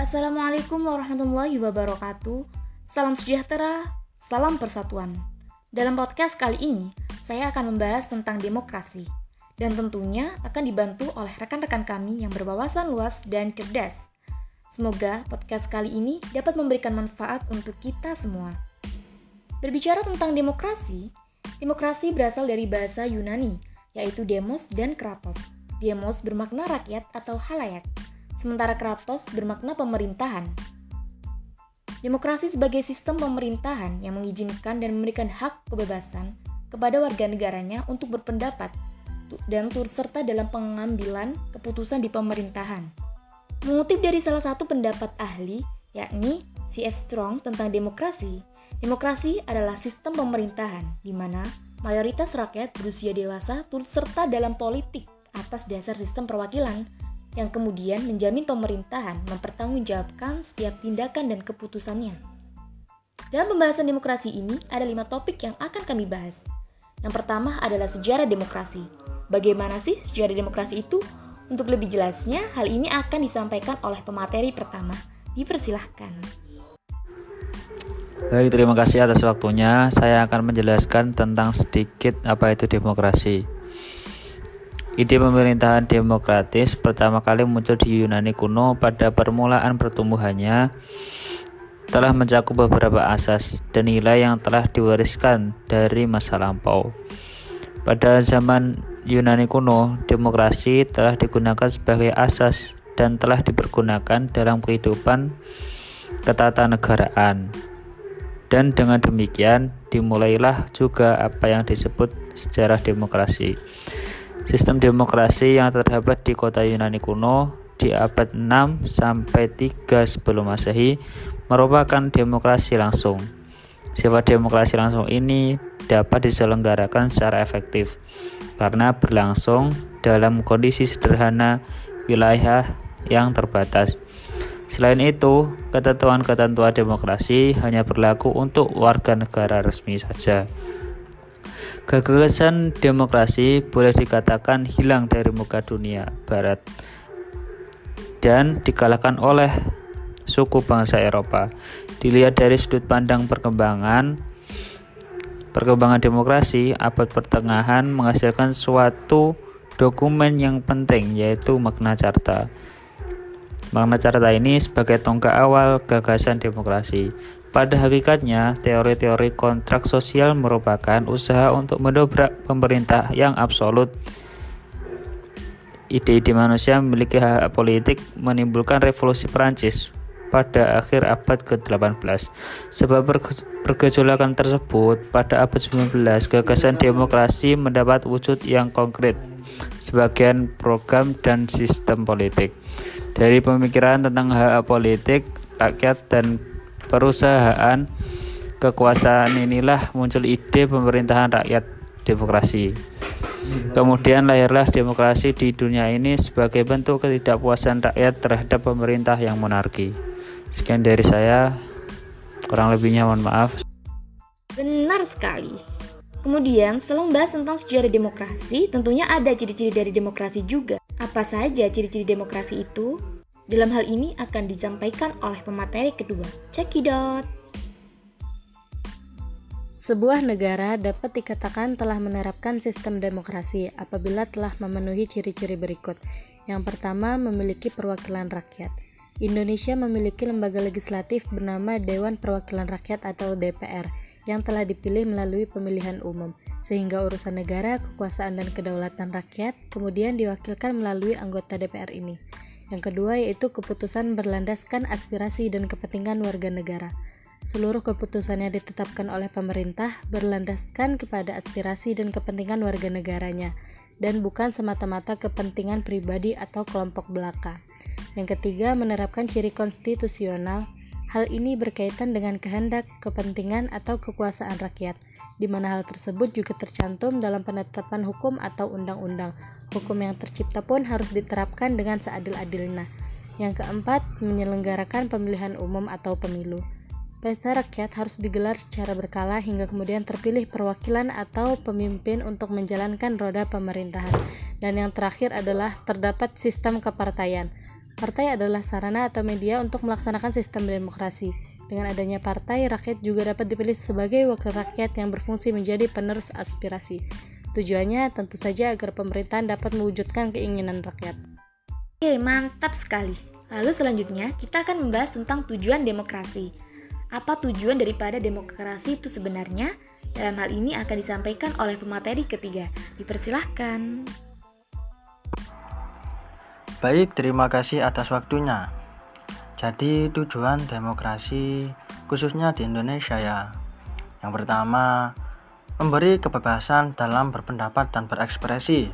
Assalamualaikum warahmatullahi wabarakatuh. Salam sejahtera, salam persatuan. Dalam podcast kali ini, saya akan membahas tentang demokrasi dan tentunya akan dibantu oleh rekan-rekan kami yang berwawasan luas dan cerdas. Semoga podcast kali ini dapat memberikan manfaat untuk kita semua. Berbicara tentang demokrasi, demokrasi berasal dari bahasa Yunani, yaitu demos dan kratos. Demos bermakna rakyat atau halayak, sementara kratos bermakna pemerintahan. Demokrasi sebagai sistem pemerintahan yang mengizinkan dan memberikan hak kebebasan kepada warga negaranya untuk berpendapat dan turut serta dalam pengambilan keputusan di pemerintahan. Mengutip dari salah satu pendapat ahli, yakni C.F. Strong tentang demokrasi, demokrasi adalah sistem pemerintahan di mana mayoritas rakyat berusia dewasa turut serta dalam politik atas dasar sistem perwakilan yang kemudian menjamin pemerintahan mempertanggungjawabkan setiap tindakan dan keputusannya. Dalam pembahasan demokrasi ini, ada lima topik yang akan kami bahas. Yang pertama adalah sejarah demokrasi. Bagaimana sih sejarah demokrasi itu? Untuk lebih jelasnya, hal ini akan disampaikan oleh pemateri pertama. Dipersilahkan. Baik, terima kasih atas waktunya. Saya akan menjelaskan tentang sedikit apa itu demokrasi. Ide pemerintahan demokratis pertama kali muncul di Yunani kuno pada permulaan pertumbuhannya telah mencakup beberapa asas dan nilai yang telah diwariskan dari masa lampau. Pada zaman Yunani kuno, demokrasi telah digunakan sebagai asas dan telah dipergunakan dalam kehidupan ketatanegaraan. Dan dengan demikian dimulailah juga apa yang disebut sejarah demokrasi. Sistem demokrasi yang terdapat di kota Yunani kuno di abad 6 sampai 3 sebelum Masehi merupakan demokrasi langsung. Sifat demokrasi langsung ini dapat diselenggarakan secara efektif karena berlangsung dalam kondisi sederhana wilayah yang terbatas. Selain itu, ketentuan-ketentuan demokrasi hanya berlaku untuk warga negara resmi saja. Gagasan demokrasi boleh dikatakan hilang dari muka dunia barat dan dikalahkan oleh suku bangsa Eropa. Dilihat dari sudut pandang perkembangan perkembangan demokrasi, abad pertengahan menghasilkan suatu dokumen yang penting yaitu Magna Carta. Magna Carta ini sebagai tonggak awal gagasan demokrasi. Pada hakikatnya, teori-teori kontrak sosial merupakan usaha untuk mendobrak pemerintah yang absolut. Ide-ide manusia memiliki hak politik menimbulkan revolusi Perancis pada akhir abad ke-18. Sebab pergejolakan tersebut, pada abad 19, gagasan demokrasi mendapat wujud yang konkret sebagian program dan sistem politik. Dari pemikiran tentang hak politik, rakyat dan perusahaan kekuasaan inilah muncul ide pemerintahan rakyat demokrasi. Kemudian lahirlah demokrasi di dunia ini sebagai bentuk ketidakpuasan rakyat terhadap pemerintah yang monarki. Sekian dari saya, kurang lebihnya mohon maaf. Benar sekali. Kemudian, setelah membahas tentang sejarah demokrasi, tentunya ada ciri-ciri dari demokrasi juga. Apa saja ciri-ciri demokrasi itu? Dalam hal ini akan disampaikan oleh pemateri kedua. Cekidot. Sebuah negara dapat dikatakan telah menerapkan sistem demokrasi apabila telah memenuhi ciri-ciri berikut. Yang pertama, memiliki perwakilan rakyat. Indonesia memiliki lembaga legislatif bernama Dewan Perwakilan Rakyat atau DPR yang telah dipilih melalui pemilihan umum, sehingga urusan negara, kekuasaan, dan kedaulatan rakyat kemudian diwakilkan melalui anggota DPR ini. Yang kedua yaitu keputusan berlandaskan aspirasi dan kepentingan warga negara. Seluruh keputusannya ditetapkan oleh pemerintah berlandaskan kepada aspirasi dan kepentingan warga negaranya dan bukan semata-mata kepentingan pribadi atau kelompok belaka. Yang ketiga, menerapkan ciri konstitusional. Hal ini berkaitan dengan kehendak, kepentingan, atau kekuasaan rakyat, di mana hal tersebut juga tercantum dalam penetapan hukum atau undang-undang, Hukum yang tercipta pun harus diterapkan dengan seadil-adilnya. Yang keempat, menyelenggarakan pemilihan umum atau pemilu. Pesta rakyat harus digelar secara berkala hingga kemudian terpilih perwakilan atau pemimpin untuk menjalankan roda pemerintahan. Dan yang terakhir adalah terdapat sistem kepartaian. Partai adalah sarana atau media untuk melaksanakan sistem demokrasi. Dengan adanya partai, rakyat juga dapat dipilih sebagai wakil rakyat yang berfungsi menjadi penerus aspirasi. Tujuannya tentu saja agar pemerintahan dapat mewujudkan keinginan rakyat. Oke, mantap sekali. Lalu selanjutnya kita akan membahas tentang tujuan demokrasi. Apa tujuan daripada demokrasi itu sebenarnya? Dalam hal ini akan disampaikan oleh pemateri ketiga. Dipersilahkan. Baik, terima kasih atas waktunya. Jadi tujuan demokrasi khususnya di Indonesia ya. Yang pertama, memberi kebebasan dalam berpendapat dan berekspresi.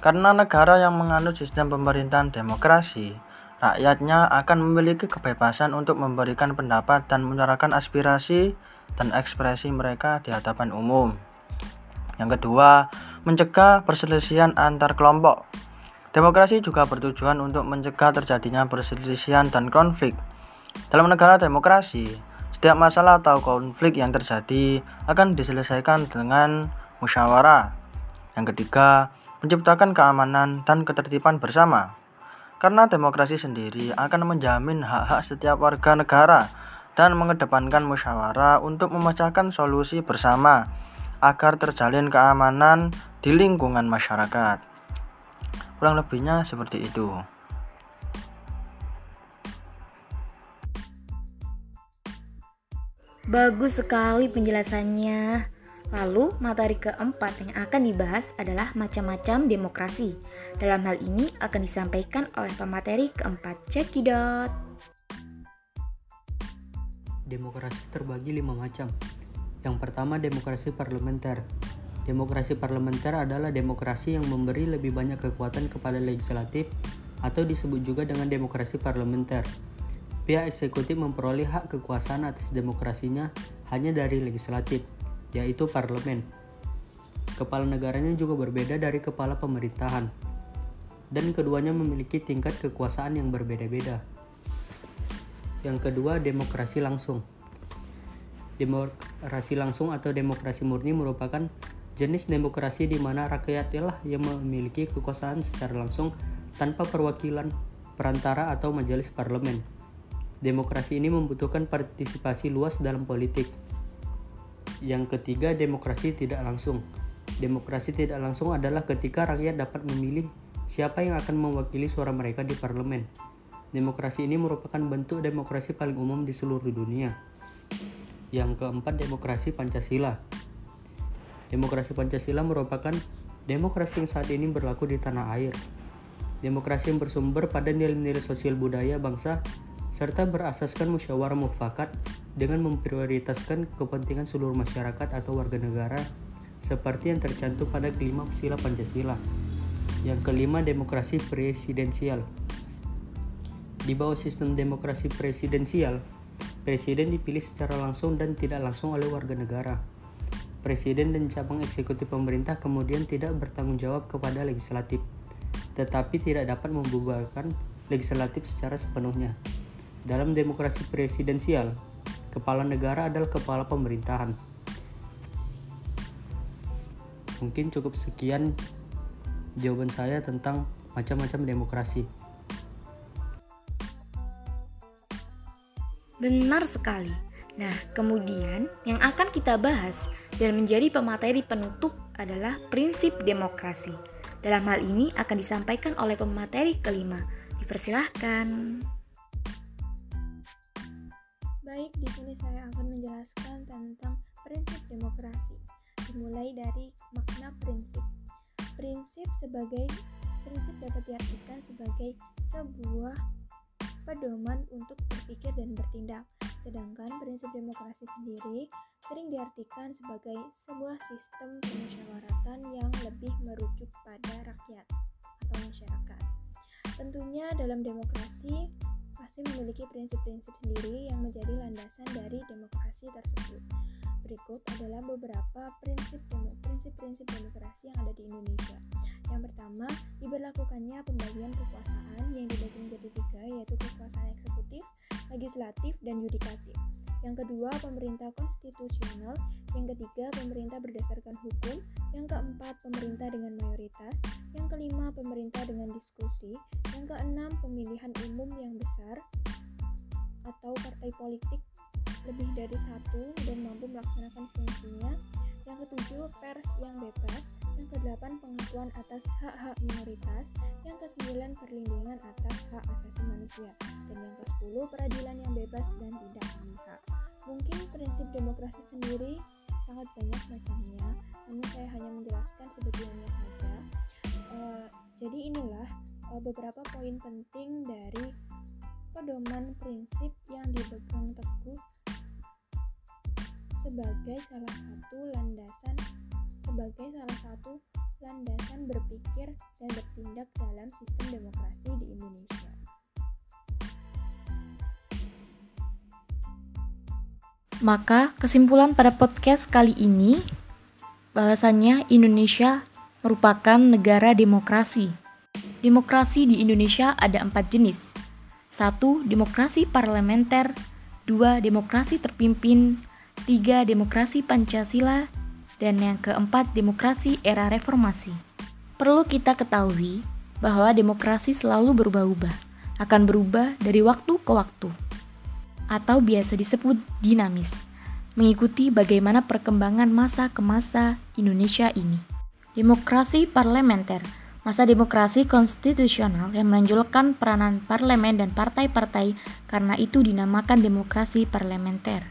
Karena negara yang menganut sistem pemerintahan demokrasi, rakyatnya akan memiliki kebebasan untuk memberikan pendapat dan menyuarakan aspirasi dan ekspresi mereka di hadapan umum. Yang kedua, mencegah perselisihan antar kelompok Demokrasi juga bertujuan untuk mencegah terjadinya perselisihan dan konflik. Dalam negara demokrasi, setiap masalah atau konflik yang terjadi akan diselesaikan dengan musyawarah. Yang ketiga, menciptakan keamanan dan ketertiban bersama. Karena demokrasi sendiri akan menjamin hak-hak setiap warga negara dan mengedepankan musyawarah untuk memecahkan solusi bersama agar terjalin keamanan di lingkungan masyarakat. Kurang lebihnya seperti itu. Bagus sekali penjelasannya. Lalu, materi keempat yang akan dibahas adalah macam-macam demokrasi. Dalam hal ini akan disampaikan oleh pemateri keempat. Cekidot. Demokrasi terbagi lima macam. Yang pertama demokrasi parlementer. Demokrasi parlementer adalah demokrasi yang memberi lebih banyak kekuatan kepada legislatif atau disebut juga dengan demokrasi parlementer. Pihak eksekutif memperoleh hak kekuasaan atas demokrasinya hanya dari legislatif, yaitu parlemen. Kepala negaranya juga berbeda dari kepala pemerintahan, dan keduanya memiliki tingkat kekuasaan yang berbeda-beda. Yang kedua, demokrasi langsung. Demokrasi langsung atau demokrasi murni merupakan Jenis demokrasi di mana rakyat ialah yang memiliki kekuasaan secara langsung tanpa perwakilan perantara atau majelis parlemen. Demokrasi ini membutuhkan partisipasi luas dalam politik. Yang ketiga, demokrasi tidak langsung. Demokrasi tidak langsung adalah ketika rakyat dapat memilih siapa yang akan mewakili suara mereka di parlemen. Demokrasi ini merupakan bentuk demokrasi paling umum di seluruh dunia. Yang keempat, demokrasi Pancasila. Demokrasi Pancasila merupakan demokrasi yang saat ini berlaku di tanah air. Demokrasi yang bersumber pada nilai-nilai sosial budaya bangsa serta berasaskan musyawarah mufakat dengan memprioritaskan kepentingan seluruh masyarakat atau warga negara seperti yang tercantum pada kelima sila Pancasila. Yang kelima, demokrasi presidensial. Di bawah sistem demokrasi presidensial, presiden dipilih secara langsung dan tidak langsung oleh warga negara. Presiden dan cabang eksekutif pemerintah kemudian tidak bertanggung jawab kepada legislatif, tetapi tidak dapat membubarkan legislatif secara sepenuhnya. Dalam demokrasi presidensial, kepala negara adalah kepala pemerintahan. Mungkin cukup sekian jawaban saya tentang macam-macam demokrasi. Benar sekali. Nah, kemudian yang akan kita bahas dan menjadi pemateri penutup adalah prinsip demokrasi. Dalam hal ini akan disampaikan oleh pemateri kelima. Dipersilahkan. Baik, di sini saya akan menjelaskan tentang prinsip demokrasi. Dimulai dari makna prinsip. Prinsip sebagai prinsip dapat diartikan sebagai sebuah pedoman untuk berpikir dan bertindak. Sedangkan prinsip demokrasi sendiri sering diartikan sebagai sebuah sistem kemusyawaratan yang lebih merujuk pada rakyat atau masyarakat. Tentunya dalam demokrasi pasti memiliki prinsip-prinsip sendiri yang menjadi landasan dari demokrasi tersebut. Berikut adalah beberapa prinsip prinsip-prinsip demokrasi yang ada di Indonesia. Yang pertama, diberlakukannya pembagian kekuasaan yang dibagi menjadi tiga, yaitu kekuasaan eksekutif, legislatif, dan yudikatif. Yang kedua, pemerintah konstitusional. Yang ketiga, pemerintah berdasarkan hukum. Yang keempat, pemerintah dengan mayoritas. Yang kelima, pemerintah dengan diskusi. Yang keenam, pemilihan umum yang besar atau partai politik lebih dari satu dan mampu melaksanakan fungsinya. Yang ketujuh, pers yang bebas. Yang kedelapan, pengakuan atas hak-hak minoritas. Yang kesembilan, perlindungan atas hak asasi manusia. Dan yang kesepuluh, peradilan yang bebas dan tidak memihak. Mungkin prinsip demokrasi sendiri sangat banyak macamnya, namun saya hanya menjelaskan sebetulnya saja. Uh, jadi inilah uh, beberapa poin penting dari pedoman prinsip yang dipegang teguh sebagai salah satu landasan sebagai salah satu landasan berpikir dan bertindak dalam sistem demokrasi di Indonesia. Maka kesimpulan pada podcast kali ini bahwasannya Indonesia merupakan negara demokrasi. Demokrasi di Indonesia ada empat jenis. Satu, demokrasi parlementer. Dua, demokrasi terpimpin. Tiga, demokrasi Pancasila. Dan yang keempat, demokrasi era reformasi. Perlu kita ketahui bahwa demokrasi selalu berubah-ubah, akan berubah dari waktu ke waktu atau biasa disebut dinamis, mengikuti bagaimana perkembangan masa ke masa Indonesia ini. Demokrasi parlementer Masa demokrasi konstitusional yang menonjolkan peranan parlemen dan partai-partai karena itu dinamakan demokrasi parlementer.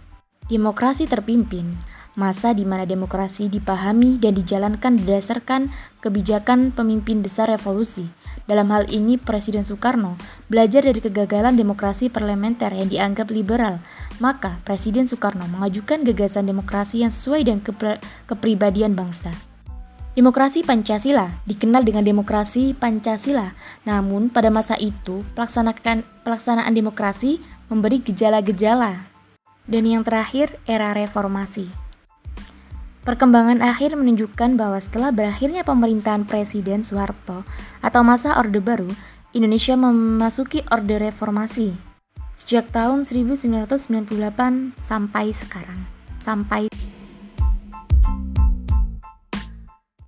Demokrasi terpimpin masa di mana demokrasi dipahami dan dijalankan berdasarkan kebijakan pemimpin besar revolusi dalam hal ini, Presiden Soekarno belajar dari kegagalan demokrasi parlementer yang dianggap liberal. Maka, Presiden Soekarno mengajukan gagasan demokrasi yang sesuai dengan kepribadian bangsa. Demokrasi Pancasila dikenal dengan demokrasi Pancasila, namun pada masa itu pelaksanaan, pelaksanaan demokrasi memberi gejala-gejala. Dan yang terakhir, era reformasi. Perkembangan akhir menunjukkan bahwa setelah berakhirnya pemerintahan Presiden Soeharto atau masa Orde Baru, Indonesia memasuki Orde Reformasi sejak tahun 1998 sampai sekarang. Sampai